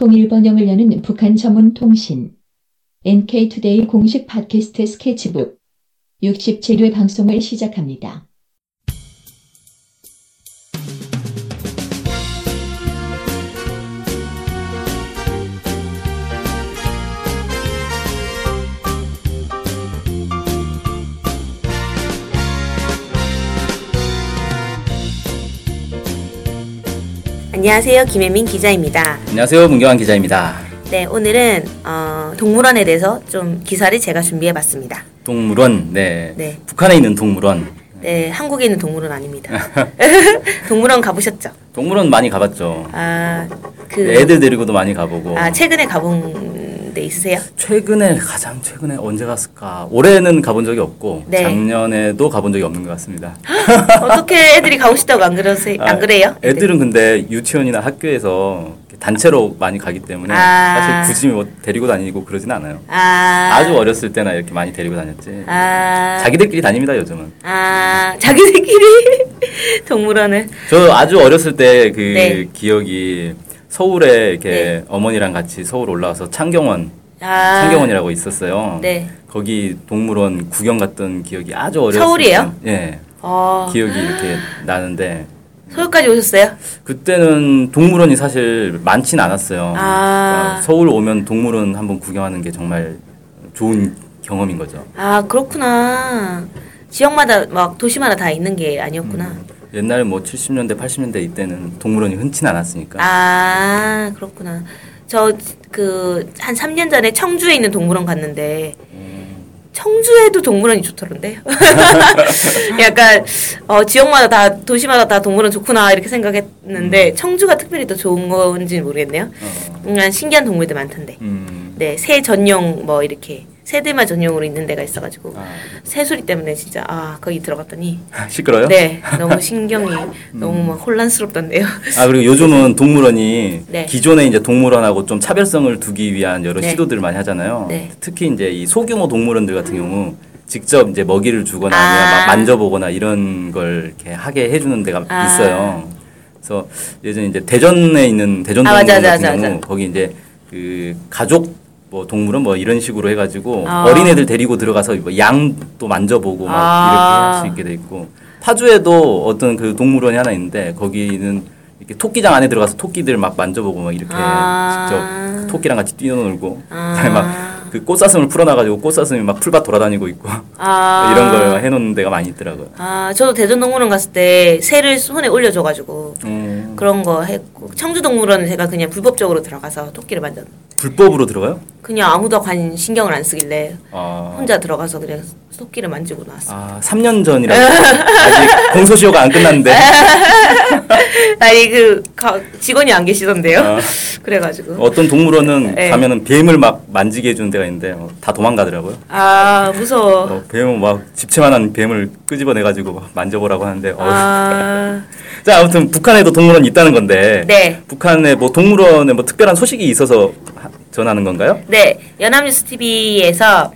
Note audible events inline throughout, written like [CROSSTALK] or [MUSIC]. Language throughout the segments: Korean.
통일 번영을 여는 북한 전문 통신 NK투데이 공식 팟캐스트 스케치북 67회 방송을 시작합니다. 안녕하세요. 김혜민 기자입니다. 안녕하세요. 문경환 기자입니다. 네, 오늘은 어, 동물원에 대해서 좀 기사를 제가 준비해 봤습니다. 동물원, 네. 네. 북한에 있는 동물원. 네, 한국에 있는 동물원 아닙니다. [LAUGHS] [LAUGHS] 동물원 가보셨죠? 동물원 많이 가봤죠. 아, 그 애들 데리고도 많이 가보고. 아 최근에 가본 데 있으세요? 최근에 가장 최근에 언제 갔을까? 올해는 가본 적이 없고 네. 작년에도 가본 적이 없는 것 같습니다. 어떻게 애들이 가고 싶다고 안 그러세요? 아, 안 그래요? 애들은 근데 유치원이나 학교에서 단체로 많이 가기 때문에 아. 사실 굳이 뭐 데리고 다니고 그러진 않아요. 아, 아주 어렸을 때나 이렇게 많이 데리고 다녔지. 아, 자기들끼리 다닙니다 요즘은. 아, 자기들끼리 [LAUGHS] 동물원을 저 아주 어렸을 때 그 네. 기억이 서울에 이렇게 네. 어머니랑 같이 서울 올라와서 창경원 아, 창경원이라고 있었어요. 네. 거기 동물원 구경 갔던 기억이 아주 어렸을 서울이에요? 때, 예. 어, 기억이 이렇게 나는데 서울까지 오셨어요? 그때는 동물원이 사실 많진 않았어요. 아. 그러니까 서울 오면 동물원 한번 구경하는 게 정말 좋은 경험인 거죠. 아 그렇구나. 지역마다 막 도시마다 다 있는 게 아니었구나. 옛날에 뭐 70년대, 80년대 이때는 동물원이 흔치 않았으니까. 아 그렇구나. 저 그 한 3년 전에 청주에 있는 동물원 갔는데 청주에도 동물원이 좋더란데요. [LAUGHS] 약간 어, 지역마다 다 도시마다 다 동물원 좋구나 이렇게 생각했는데 청주가 특별히 더 좋은 건지 모르겠네요. 어. 음, 신기한 동물들 많던데. 음. 네, 새 전용 뭐 이렇게 새들만 전용으로 있는 데가 있어가지고 아, 새 소리 때문에 진짜 아 거기 들어갔더니 시끄러요? 네 너무 [LAUGHS] 신경이 너무 막 혼란스럽던데요. 아 그리고 요즘은 동물원이 [LAUGHS] 네. 기존에 이제 동물원하고 좀 차별성을 두기 위한 여러 네. 시도들을 많이 하잖아요. 네. 특히 이제 이 소규모 동물원들 같은 경우 직접 이제 먹이를 주거나 아. 막 만져보거나 이런 걸 이렇게 하게 해주는 데가 아. 있어요. 그래서 예전에 이제 대전에 있는 대전 아, 동물원 맞아, 같은 맞아, 경우 맞아. 거기 이제 그 가족 뭐 동물원 뭐 이런 식으로 해가지고 아. 어린애들 데리고 들어가서 뭐 양도 만져보고 막 아. 이렇게 할 수 있게 돼 있고 파주에도 어떤 그 동물원이 하나 있는데 거기는 이렇게 토끼장 안에 들어가서 토끼들 막 만져보고 막 이렇게 아. 직접 토끼랑 같이 뛰어놀고 아. [LAUGHS] 그다음에 막그 꽃사슴을 풀어놔가지고 꽃사슴이 막 풀밭 돌아다니고 있고 아 이런 걸 해놓는 데가 많이 있더라고요. 아 저도 대전동물원 갔을 때 새를 손에 올려줘가지고 음, 그런 거 했고 청주동물원은 제가 그냥 불법적으로 들어가서 토끼를 만졌. 불법으로 들어가요? 그냥 아무도 관 신경을 안 쓰길래 아, 혼자 들어가서 그냥 토끼를 만지고 나왔어. 아 3년 전이라고 아직 공소시효가 안 끝났는데 [LAUGHS] 아니 그 가- 직원이 안 계시던데요. 아. 그래가지고 어떤 동물원은 네. 가면은 뱀을 막 만지게 해주는 데가 있는데 어, 다 도망가더라고요. 아 무서워. 어, 뱀은 막 집채만한 뱀을 끄집어내가지고 막 만져보라고 하는데 어. 아 [LAUGHS] 자 아무튼 북한에도 동물원이 있다는 건데 네. 북한에 뭐 동물원에 뭐 특별한 소식이 있어서 하- 전하는 건가요? 네, 연합뉴스 TV에서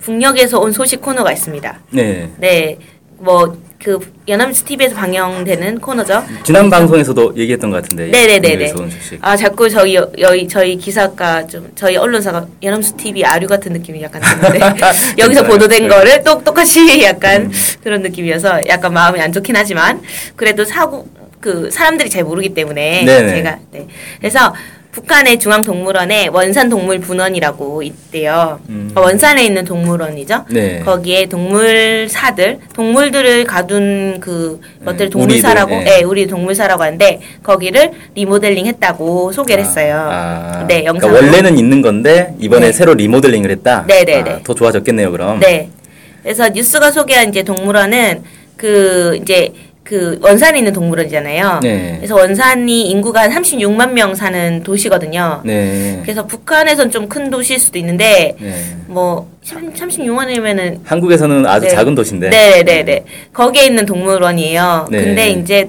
북녘에서 온 소식 코너가 있습니다. 네. 네, 뭐 그 연합뉴스 TV에서 방영되는 코너죠. 지난 방송에서도 얘기했던 것 같은데. 네네네네. 국내에서 온 소식. 아 자꾸 저희 여, 여기 저희 기사가 좀 저희 언론사가 연합뉴스 TV 아류 같은 느낌이 약간 드는데 [LAUGHS] [LAUGHS] 여기서? 보도된 네. 음. 거를 똑 똑같이 [LAUGHS] 약간 그런 느낌이어서 약간 마음이 안 좋긴 하지만 그래도 사고 그 사람들이 잘 모르기 때문에 네네. 제가 네 그래서 북한의 중앙동물원에 원산동물분원이라고 있대요. 음. 어, 원산에 있는 동물원이죠. 네. 거기에 동물사들, 동물들을 가둔 그 것들 네, 동물사라고, 우리들, 예. 예, 우리 동물사라고 하는데 거기를 리모델링 했다고 소개를 했어요. 아, 네, 영상. 그러니까 원래는 있는 건데 이번에 네. 새로 리모델링을 했다. 네 네 네. 아, 더 좋아졌겠네요, 그럼. 네. 그래서 뉴스가 소개한 이제 동물원은 그 이제 그 원산에 있는 동물원이잖아요. 네. 그래서 원산이 인구가 한 36만 명 사는 도시거든요. 네. 그래서 북한에선 좀 큰 도시일 수도 있는데 네. 뭐 36만이면은 한국에서는 아주 네. 작은 도시인데. 네, 네, 네. 거기에 있는 동물원이에요. 네. 근데 이제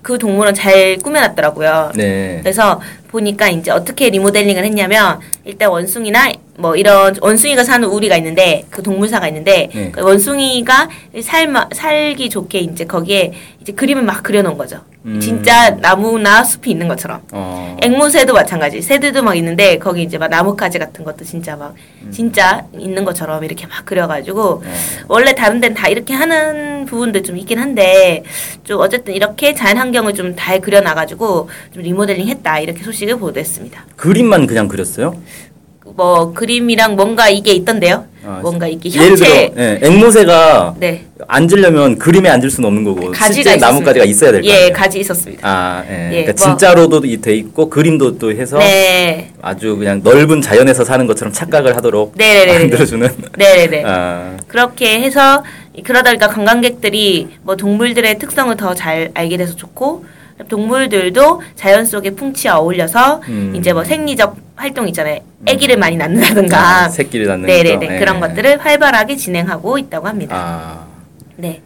그 동물원 잘 꾸며놨더라고요. 네. 그래서 보니까 이제 어떻게 리모델링을 했냐면 일단 원숭이나 뭐 이런 원숭이가 사는 우리가 있는데 그 동물사가 있는데 네. 그 원숭이가 살 살기 좋게 이제 거기에 이제 그림을 막 그려놓은 거죠. 음. 진짜 나무나 숲이 있는 것처럼. 어. 앵무새도 마찬가지. 새들도 막 있는데 거기 이제 막 나뭇가지 같은 것도 진짜 막 음. 진짜 있는 것처럼 이렇게 막 그려가지고 어. 원래 다른 데는 다 이렇게 하는 부분도 좀 있긴 한데 좀 어쨌든 이렇게 자연 환경을 좀 잘 그려놔가지고 좀 리모델링 했다 이렇게 소식을 보도했습니다. 그림만 그냥 그렸어요? 뭐 그림이랑 뭔가 이게 있던데요. 아, 뭔가 이게 예를 들어 현체 예, 앵무새가 네 앉으려면 그림에 앉을 수는 없는 거고 가지가 실제. 나뭇가지가 있어야 될거 아니에요. 예 가지 있었습니다. 아, 예. 예, 그러니까 뭐- 진짜로도 이- 돼 있고 그림도 또 해서 네 아주 그냥 넓은 자연에서 사는 것처럼 착각을 하도록 네네네네. 만들어주는. 네네네. 아, 그렇게 해서 그러다 보니까 관광객들이 뭐 동물들의 특성을 더 잘 알게 돼서 좋고 동물들도 자연 속의 풍치와 어울려서 음. 이제 뭐 생리적 활동 있잖아요. 아기를 많이 낳는다든가. 아, 새끼를 낳는 네네네. 거. 예. 그런 것들을 활발하게 진행하고 있다고 합니다. 아, 네.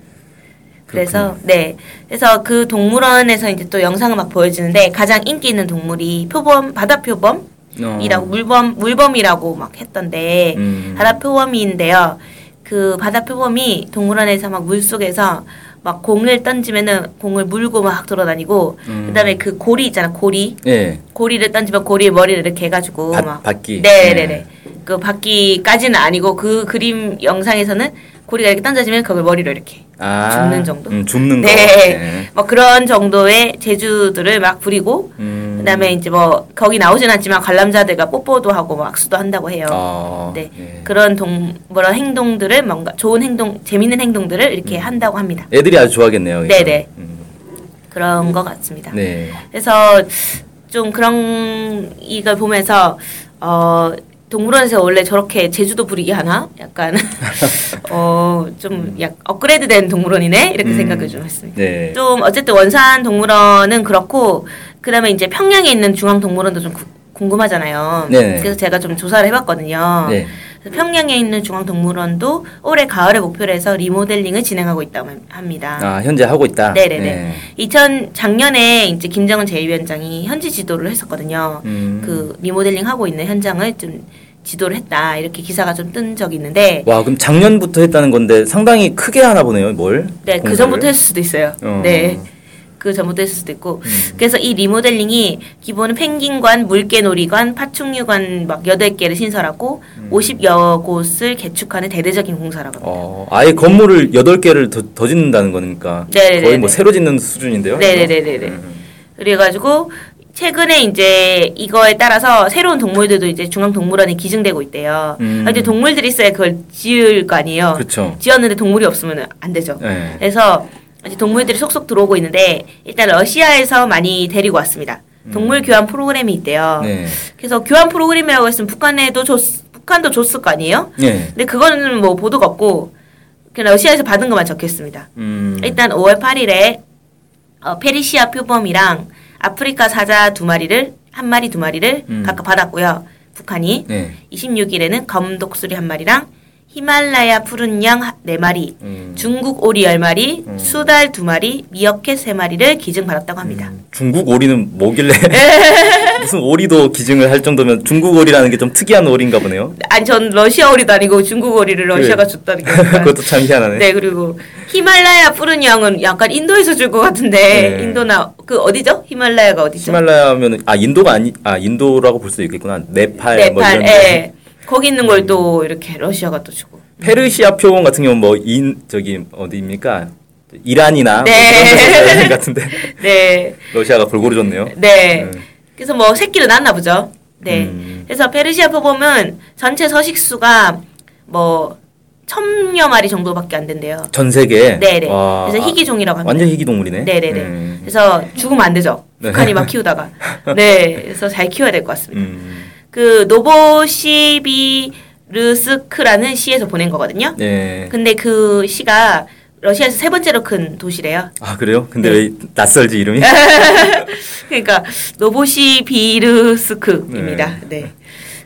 그래서 네. 그래서 그 동물원에서 이제 또 영상을 막 보여주는데 가장 인기 있는 동물이 표범 바다 표범이라고 어. 물범 물범이라고 막 했던데 음. 바다 표범인데요. 그 바다 표범이 동물원에서 막 물속에서 막 공을 던지면은 공을 물고 막 돌아다니고 음. 그다음에 그 고리 있잖아 고리 예. 고리를 던지면 고리에 머리를 이렇게 해가지고 바- 막 바퀴. 네네네 네. 그 바퀴까지는 아니고 그 그림 영상에서는 고리가 이렇게 던져지면 그걸 머리로 이렇게 아, 줍는 정도? 음, 줍는 거. 네. 예. 뭐 그런 정도의 제주들을 막 부리고 음. 그다음에 이제 뭐 거기 나오진 않지만 관람자들과 뽀뽀도 하고 막 악수도 한다고 해요. 어, 네 예. 그런 동 그런 행동들을 뭔가 좋은 행동 재밌는 행동들을 이렇게 한다고 합니다. 애들이 아주 좋아하겠네요. 이거. 네네. 음. 그런 것 같습니다. 네. 그래서 좀 그런 이걸 보면서 어 동물원에서 원래 저렇게 제주도 부리게 하나 약간 [LAUGHS] 어좀 약 업그레이드된 동물원이네 이렇게 음. 생각을 좀 했습니다. 네. 좀 어쨌든 원산 동물원은 그렇고 그다음에 이제 평양에 있는 중앙 동물원도 좀 구- 궁금하잖아요. 네. 그래서 제가 좀 조사를 해봤거든요. 네. 평양에 있는 중앙 동물원도 올해 가을에 목표로 해서 리모델링을 진행하고 있다고 합니다. 아, 현재 하고 있다. 네네네. 네. 2000 작년에 이제 김정은 제2위원장이 현지 지도를 했었거든요. 음. 그 리모델링 하고 있는 현장을 좀 지도를 했다 이렇게 기사가 좀 뜬 적이 있는데 와, 그럼 작년부터 했다는 건데 상당히 크게 하나 보네요, 뭘? 네, 그 공사를? 전부터 했을 수도 있어요. 어. 네. 그 했을 수도 있고. 음. 그래서 이 리모델링이 기본은 펭귄관, 물개놀이관, 파충류관 막 8개를 신설하고 음. 50여 곳을 개축하는 대대적인 공사라고 합니다. 어, 아예 건물을 8개를 더, 더 짓는다는 거니까 네네네네. 거의 뭐 새로 짓는 수준인데요. 네네네네네. 이거? 음. 그래가지고 최근에 이제 이거에 따라서 새로운 동물들도 이제 중앙동물원에 기증되고 있대요. 음. 아, 이제 동물들이 있어야 그걸 지을 거 아니에요. 그렇죠. 지었는데 동물이 없으면 안 되죠. 네. 그래서 이제 동물들이 속속 들어오고 있는데 일단 러시아에서 많이 데리고 왔습니다. 동물 교환 프로그램이 있대요. 음. 네. 그래서 교환 프로그램이라고 했으면 북한에도 줬, 북한도 줬을 거 아니에요? 네. 근데 그거는 뭐 보도가 없고 그냥 러시아에서 받은 것만 적혀 있습니다. 음. 일단 5월 8일에 어, 페르시아 표범이랑 아프리카 사자 두 마리를 한 마리 두 마리를 음. 각각 받았고요. 북한이 네. 26일에는 검독수리 한 마리랑 히말라야 푸른 양 네 마리, 음. 중국 오리 열 마리, 음. 수달 두 마리, 미어캣 세 마리를 기증받았다고 합니다. 음, 중국 오리는 뭐길래 [LAUGHS] 무슨 오리도 기증을 할 정도면 중국 오리라는 게 좀 특이한 오리인가 보네요. 아니 전 러시아 오리도 아니고 중국 오리를 러시아가 그래. 줬다는 게 그것도 참 희한하네. 네 그리고 히말라야 푸른 양은 약간 인도에서 줄 것 같은데 네. 인도나 그 어디죠? 히말라야가 어디죠? 히말라야면 아 인도가 아니 아 인도라고 볼 수 있겠구나. 네팔, 뭐 네팔, 이런 예. 데. 거기 있는 걸 또 이렇게 러시아가 또 주고. 페르시아 표범 같은 경우는 뭐 인 저기 어디입니까? 이란이나 네. 뭐 그런 [LAUGHS] 같은데 [LAUGHS] 네, 러시아가 골고루 줬네요. 네. 음. 그래서 뭐 새끼를 낳나 보죠. 네. 음. 그래서 페르시아 표범은 전체 서식 수가 뭐 천여 마리 정도밖에 안 된대요. 전 세계. 네네. 와, 그래서 희귀종이라고 합니다. 완전 희귀 동물이네. 네네네. 음. 그래서 죽으면 안 되죠. 네. 북한이 막 [LAUGHS] 키우다가. 네. 그래서 잘 키워야 될 것 같습니다. 음. 그 노보시비르스크라는 시에서 보낸 거거든요. 네. 근데 그 시가 러시아에서 세 번째로 큰 도시래요. 아 그래요? 근데 네. 왜 낯설지 이름이? [LAUGHS] 그러니까 노보시비르스크입니다. 네.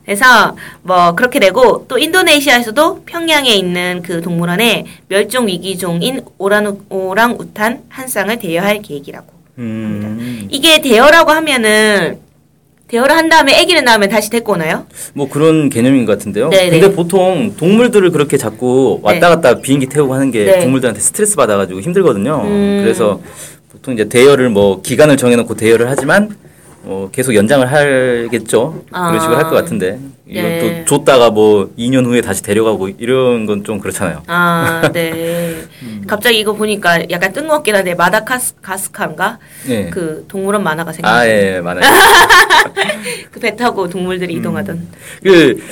그래서 뭐 그렇게 되고 또 인도네시아에서도 평양에 있는 그 동물원에 멸종 위기종인 오라누, 오랑우탄 한 쌍을 대여할 계획이라고. 음. 이게 대여라고 하면은 대여를 한 다음에 아기를 낳으면 다시 데리고 오나요? 뭐 그런 개념인 것 같은데요. 네, 근데 네. 보통 동물들을 그렇게 자꾸 왔다 갔다 비행기 태우고 하는 게 네. 동물들한테 스트레스 받아가지고 힘들거든요. 음. 그래서 보통 이제 대여를 뭐 기간을 정해놓고 대여를 하지만 어, 계속 연장을 하겠죠. 아. 그런 식으로 할 것 같은데 이건 네. 또 줬다가 뭐 2년 후에 다시 데려가고 이런 건 좀 그렇잖아요. 아, 네. 갑자기 이거 보니까 약간 뜬금없긴 한데 마다가스카르인가? 네. 그 동물원 만화가 생겼어요. 아, 예, 많아요. [LAUGHS] 그배 타고 동물들이 음. 이동하던. 그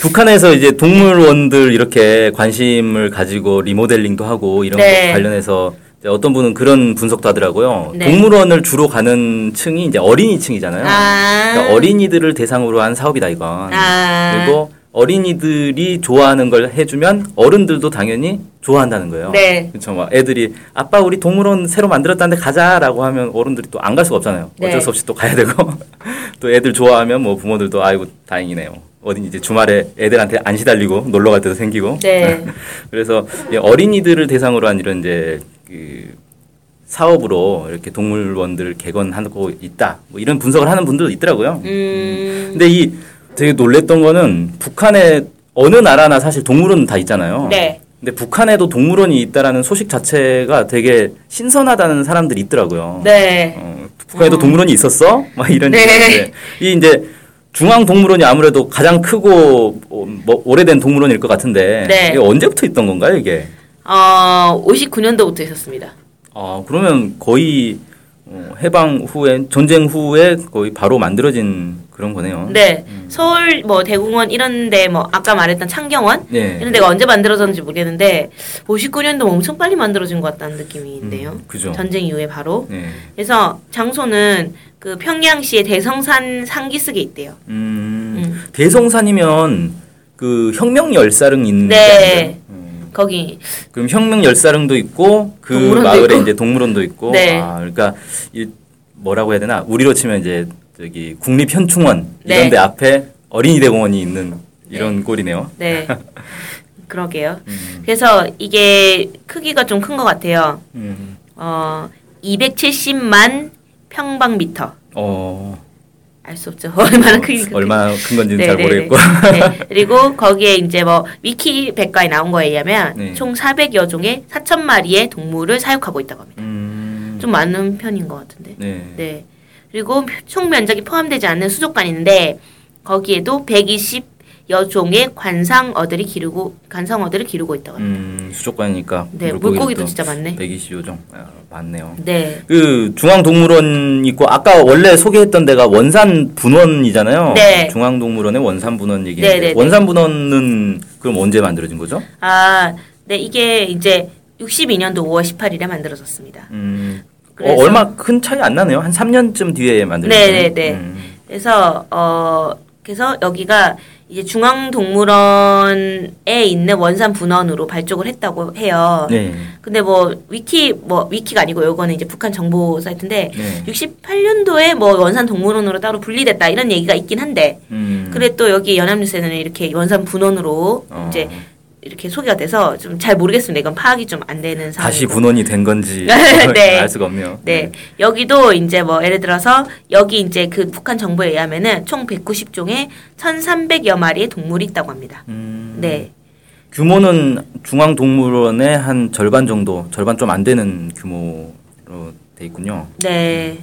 북한에서 이제 동물원들 이렇게 관심을 가지고 리모델링도 하고 이런 네. 거 관련해서 어떤 분은 그런 분석도 하더라고요. 네. 동물원을 주로 가는 층이 이제 어린이층이잖아요. 아. 그러니까 어린이들을 대상으로 한 사업이다 이건. 아. 그리고 어린이들이 좋아하는 걸 해주면 어른들도 당연히 좋아한다는 거예요. 네. 그렇죠. 막 애들이 아빠 우리 동물원 새로 만들었다는데 가자라고 하면 어른들이 또 안 갈 수가 없잖아요. 네. 어쩔 수 없이 또 가야 되고 [LAUGHS] 또 애들 좋아하면 뭐 부모들도 아이고 다행이네요. 어린 이제 주말에 애들한테 안 시달리고 놀러 갈 때도 생기고. 네. [LAUGHS] 그래서 이 어린이들을 대상으로 한 이런 이제 그 사업으로 이렇게 동물원들을 개건하고 있다. 뭐 이런 분석을 하는 분들도 있더라고요. 음. 근데 이 되게 놀랬던 거는 북한에 어느 나라나 사실 동물원 다 있잖아요. 네. 근데 북한에도 동물원이 있다라는 소식 자체가 되게 신선하다는 사람들이 있더라고요. 네. 어, 북한에도 동물원이 있었어? 막 이런 네. 얘기인데 이 이제 중앙 동물원이 아무래도 가장 크고 어, 뭐 오래된 동물원일 것 같은데 네. 이게 언제부터 있던 건가요, 이게? 어, 59년도부터 있었습니다. 아, 그러면 거의 어, 해방 후에 전쟁 후에 거의 바로 만들어진 그런 거네요. 네. 서울 뭐 대공원 이런 데 뭐 아까 말했던 창경원 네. 이런 데가 언제 만들어졌는지 모르겠는데 59년도 엄청 빨리 만들어진 것 같다는 느낌이 있네요. 음, 그죠. 전쟁 이후에 바로. 네. 그래서 장소는 그 평양시의 대성산 상기슭에 있대요. 음, 음. 대성산이면 그 혁명 열사릉 있는 네. 거기 그럼 혁명 열사릉도 있고 그 마을에 있고. 이제 동물원도 있고 네. 아, 그러니까 이 뭐라고 해야 되나 우리로 치면 이제 저기 국립 현충원 네. 이런 데 앞에 어린이 대공원이 있는 이런 꼴이네요. 네. [LAUGHS] 그러게요. 음, 그래서 이게 크기가 좀 큰 것 같아요. 음. 어, 270만 평방미터. 어, 알 수 없죠. [LAUGHS] 얼마나 크기 얼마나 큰 건지는 잘 네네네. 모르겠고. 네. [LAUGHS] 그리고 거기에 이제 뭐 위키 백과에 나온 거에 의하면 네. 총 400여 종의 4천 마리의 동물을 사육하고 있다고 합니다. 음, 좀 많은 편인 것 같은데. 네. 네. 그리고 총 면적이 포함되지 않는 수족관이 있는데 거기에도 120 여 종의 관상어들이 기르고 관상어들을 기르고 있다고 합니다. 음, 수족관이니까 네, 물고기도 진짜 많네. 125종 아, 많네요. 네. 그 중앙동물원 있고 아까 원래 소개했던 데가 원산 분원이잖아요. 네. 중앙동물원의 원산 분원 얘기인데 네, 네, 네. 원산 분원은 그럼 언제 만들어진 거죠? 아, 네 이게 이제 62년도 5월 18일에 만들어졌습니다. 음, 어, 얼마 큰 차이 안 나네요. 한 3년쯤 뒤에 만들어진 네. 네, 네. 음, 그래서 어 그래서 여기가 이제 중앙동물원에 있는 원산 분원으로 발족을 했다고 해요. 네. 근데 뭐 위키 뭐 위키가 아니고 요거는 이제 북한 정보 사이트인데 네. 68년도에 뭐 원산 동물원으로 따로 분리됐다 이런 얘기가 있긴 한데 음, 그래 또 여기 연합뉴스에는 이렇게 원산 분원으로 어. 이제 이렇게 소개가 돼서 좀 잘 모르겠습니다. 이건 파악이 좀 안 되는 상황. 다시 분원이 된 건지 [LAUGHS] 네. 알 수가 없네요. 네. 여기도 이제 뭐 예를 들어서 여기 이제 그 북한 정보에 의하면은 총 190종의 1,300여 마리의 동물이 있다고 합니다. 음, 네. 규모는 중앙동물원의 한 절반 정도, 절반 좀 안 되는 규모로 돼 있군요. 네.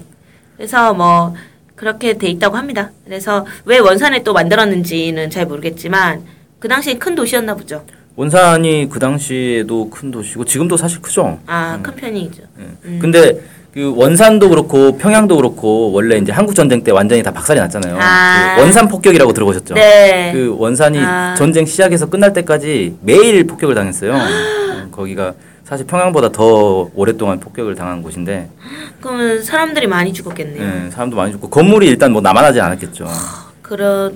그래서 뭐 그렇게 돼 있다고 합니다. 그래서 왜 원산에 또 만들었는지는 잘 모르겠지만 그 당시엔 큰 도시였나 보죠. 원산이 그 당시에도 큰 도시고 지금도 사실 크죠. 아, 큰 편이죠. 예. 근데 그 원산도 그렇고 평양도 그렇고 원래 이제 한국 전쟁 때 완전히 다 박살이 났잖아요. 아. 그 원산 폭격이라고 들어보셨죠? 네. 그 원산이 아. 전쟁 시작해서 끝날 때까지 매일 폭격을 당했어요. 어, [GASPS] 거기가 사실 평양보다 더 오랫동안 폭격을 당한 곳인데 [GASPS] 그러면 사람들이 많이 죽었겠네요. 예, 사람도 많이 죽고 건물이 일단 뭐 남아나지 않았겠죠. 그런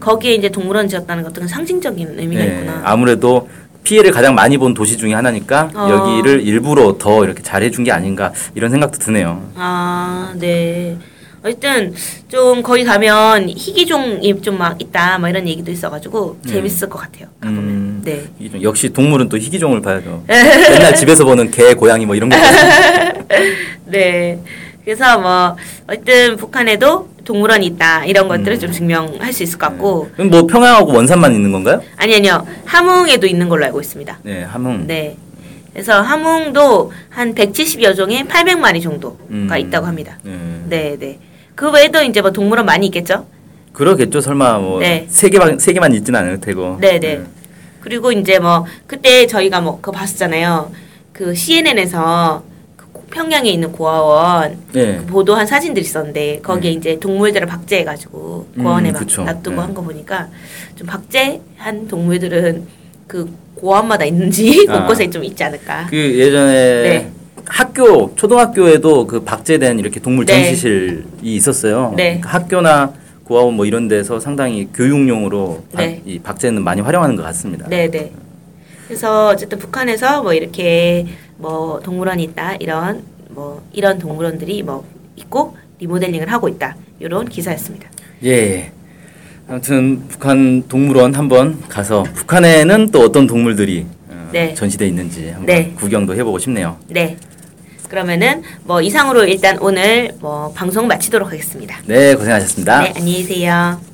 거기에 이제 동물원 지었다는 것들은 상징적인 의미가 예, 있구나. 아무래도 피해를 가장 많이 본 도시 중에 하나니까 어. 여기를 일부러 더 이렇게 잘해준 게 아닌가 이런 생각도 드네요. 아, 네. 어쨌든 좀 거기 가면 희귀종이 좀 막 있다, 뭐 이런 얘기도 있어가지고 재밌을 것 같아요. 가보면. 음. 네. 역시 동물은 또 희귀종을 봐야죠. [LAUGHS] 맨날 집에서 보는 개, 고양이 뭐 이런 거. [LAUGHS] 네. 그래서 뭐 어쨌든 북한에도 동물원이 있다 이런 것들을 음. 좀 증명할 수 있을 것 같고 그럼 뭐 평양하고 원산만 있는 건가요? 아니 아니요 함흥에도 있는 걸로 알고 있습니다. 네, 함흥. 네. 그래서 함흥도 한 170여 종에 800마리 정도가 음. 있다고 합니다. 네. 네, 네. 그 외에도 이제 뭐 동물원 많이 있겠죠? 그러겠죠. 설마 뭐 네. 세 개만 세 개만 있지는 않을 테고. 네, 네. 그리고 이제 뭐 그때 저희가 뭐 그거 봤었잖아요. 그 CNN에서 그 평양에 있는 고아원 네. 그 보도한 사진들이 있었는데 거기에 이제 동물들을 박제해가지고 음, 고아원에 막 그쵸. 놔두고 네. 한거 보니까 좀 박제한 동물들은 그 고아원마다 있는지 아. 곳곳에 좀 있지 않을까. 그 예전에 네. 학교 초등학교에도 그 박제된 이렇게 동물 네. 전시실이 있었어요. 네. 그러니까 학교나 고아원 뭐 이런 데서 상당히 교육용으로 박- 네. 이 박제는 많이 활용하는 것 같습니다. 네, 네. 그래서 어쨌든 북한에서 뭐 이렇게 뭐 동물원이 있다 이런 뭐 이런 동물원들이 뭐 있고 리모델링을 하고 있다 이런 기사였습니다. 예. 아무튼 북한 동물원 한번 가서 북한에는 또 어떤 동물들이 어, 네. 전시돼 있는지 한번 네. 구경도 해보고 싶네요. 네. 그러면은 뭐 이상으로 일단 오늘 뭐 방송 마치도록 하겠습니다. 네, 고생하셨습니다. 네, 안녕히 계세요.